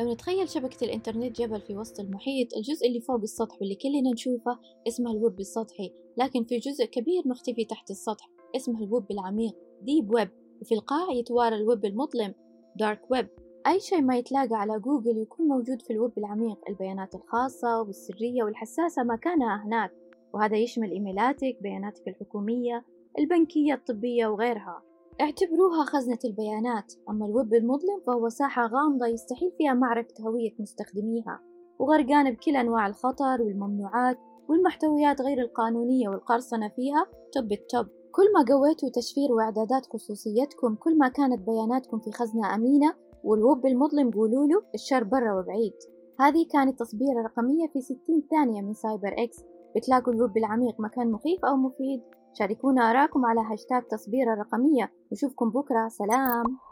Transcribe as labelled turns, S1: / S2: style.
S1: لو نتخيل شبكة الإنترنت جبل في وسط المحيط الجزء اللي فوق السطح واللي كلنا نشوفه اسمه الويب السطحي لكن في جزء كبير مختفي تحت السطح اسمه الويب العميق deep web وفي القاع يتوارى الويب المظلم dark web أي شيء ما يتلاقى على جوجل يكون موجود في الويب العميق البيانات الخاصة والسرية والحساسة مكانها هناك وهذا يشمل إيميلاتك بياناتك الحكومية البنكية الطبية وغيرها. اعتبروها خزنة البيانات. أما الويب المظلم فهو ساحة غامضة يستحيل فيها معرفة هوية مستخدميها وغرقان بكل أنواع الخطر والممنوعات والمحتويات غير القانونية والقرصنة فيها. top ال top. كل ما قويتوا تشفير وإعدادات خصوصيتكم كل ما كانت بياناتكم في خزنة أمينة والويب المظلم قولوله الشر برا وبعيد. هذه كانت تصبيرة رقمية في 60 ثانية من CyberX. بتلاقوا الويب العميق مكان مخيف أو مفيد. شاركونا آراءكم على هاشتاج تصبيرة رقمية نشوفكم بكرة. سلام.